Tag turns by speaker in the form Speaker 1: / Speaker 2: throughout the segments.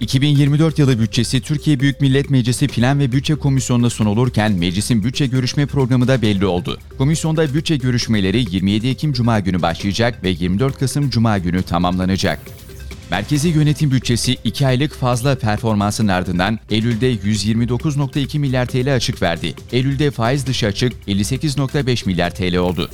Speaker 1: 2024 yılı bütçesi Türkiye Büyük Millet Meclisi Plan ve Bütçe Komisyonu'nda sunulurken meclisin bütçe görüşme programı da belli oldu. Komisyonda bütçe görüşmeleri 27 Ekim Cuma günü başlayacak ve 24 Kasım Cuma günü tamamlanacak. Merkezi yönetim bütçesi 2 aylık fazla performansın ardından Eylül'de 129.2 milyar TL açık verdi. Eylül'de faiz dışı açık 58.5 milyar TL oldu.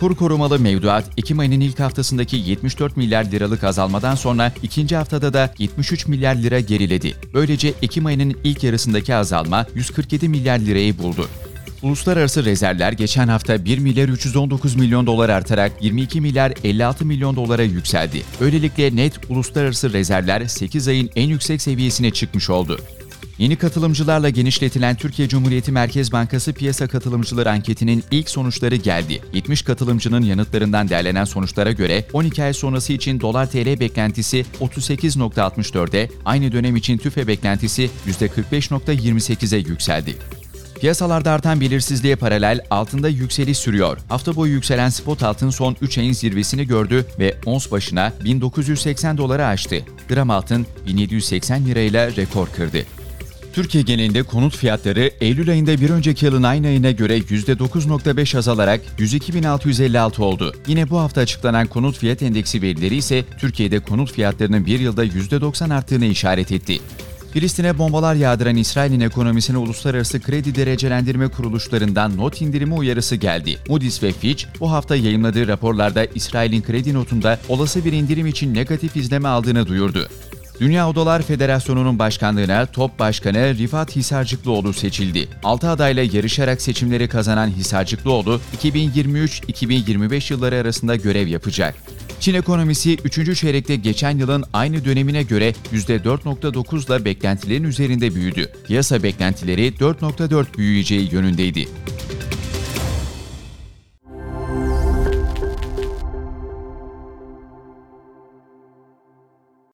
Speaker 1: Kur korumalı mevduat Ekim ayının ilk haftasındaki 74 milyar liralık azalmadan sonra ikinci haftada da 73 milyar lira geriledi. Böylece Ekim ayının ilk yarısındaki azalma 147 milyar lirayı buldu. Uluslararası rezervler geçen hafta 1 milyar 319 milyon dolar artarak 22 milyar 56 milyon dolara yükseldi. Böylelikle net uluslararası rezervler 8 ayın en yüksek seviyesine çıkmış oldu. Yeni katılımcılarla genişletilen Türkiye Cumhuriyeti Merkez Bankası piyasa katılımcıları anketinin ilk sonuçları geldi. 70 katılımcının yanıtlarından derlenen sonuçlara göre 12 ay sonrası için dolar TL beklentisi 38.64'e, aynı dönem için tüfe beklentisi %45.28'e yükseldi. Piyasalarda artan belirsizliğe paralel altında yükseliş sürüyor. Hafta boyu yükselen spot altın son 3 ayın zirvesini gördü ve ons başına 1980 dolara aştı. Gram altın 1780 lirayla rekor kırdı. Türkiye genelinde konut fiyatları Eylül ayında bir önceki yılın aynı ayına göre %9.5 azalarak 102.656 oldu. Yine bu hafta açıklanan konut fiyat endeksi verileri ise Türkiye'de konut fiyatlarının bir yılda %90 arttığını işaret etti. Filistin'e bombalar yağdıran İsrail'in ekonomisine uluslararası kredi derecelendirme kuruluşlarından not indirimi uyarısı geldi. Moody's ve Fitch bu hafta yayımladığı raporlarda İsrail'in kredi notunda olası bir indirim için negatif izleme aldığını duyurdu. Dünya Odalar Federasyonu'nun başkanlığına top başkanı Rifat Hisarcıklıoğlu seçildi. 6 adayla yarışarak seçimleri kazanan Hisarcıklıoğlu, 2023-2025 yılları arasında görev yapacak. Çin ekonomisi 3. çeyrekte geçen yılın aynı dönemine göre %4.9'la beklentilerin üzerinde büyüdü. Piyasa beklentileri 4.4 büyüyeceği yönündeydi.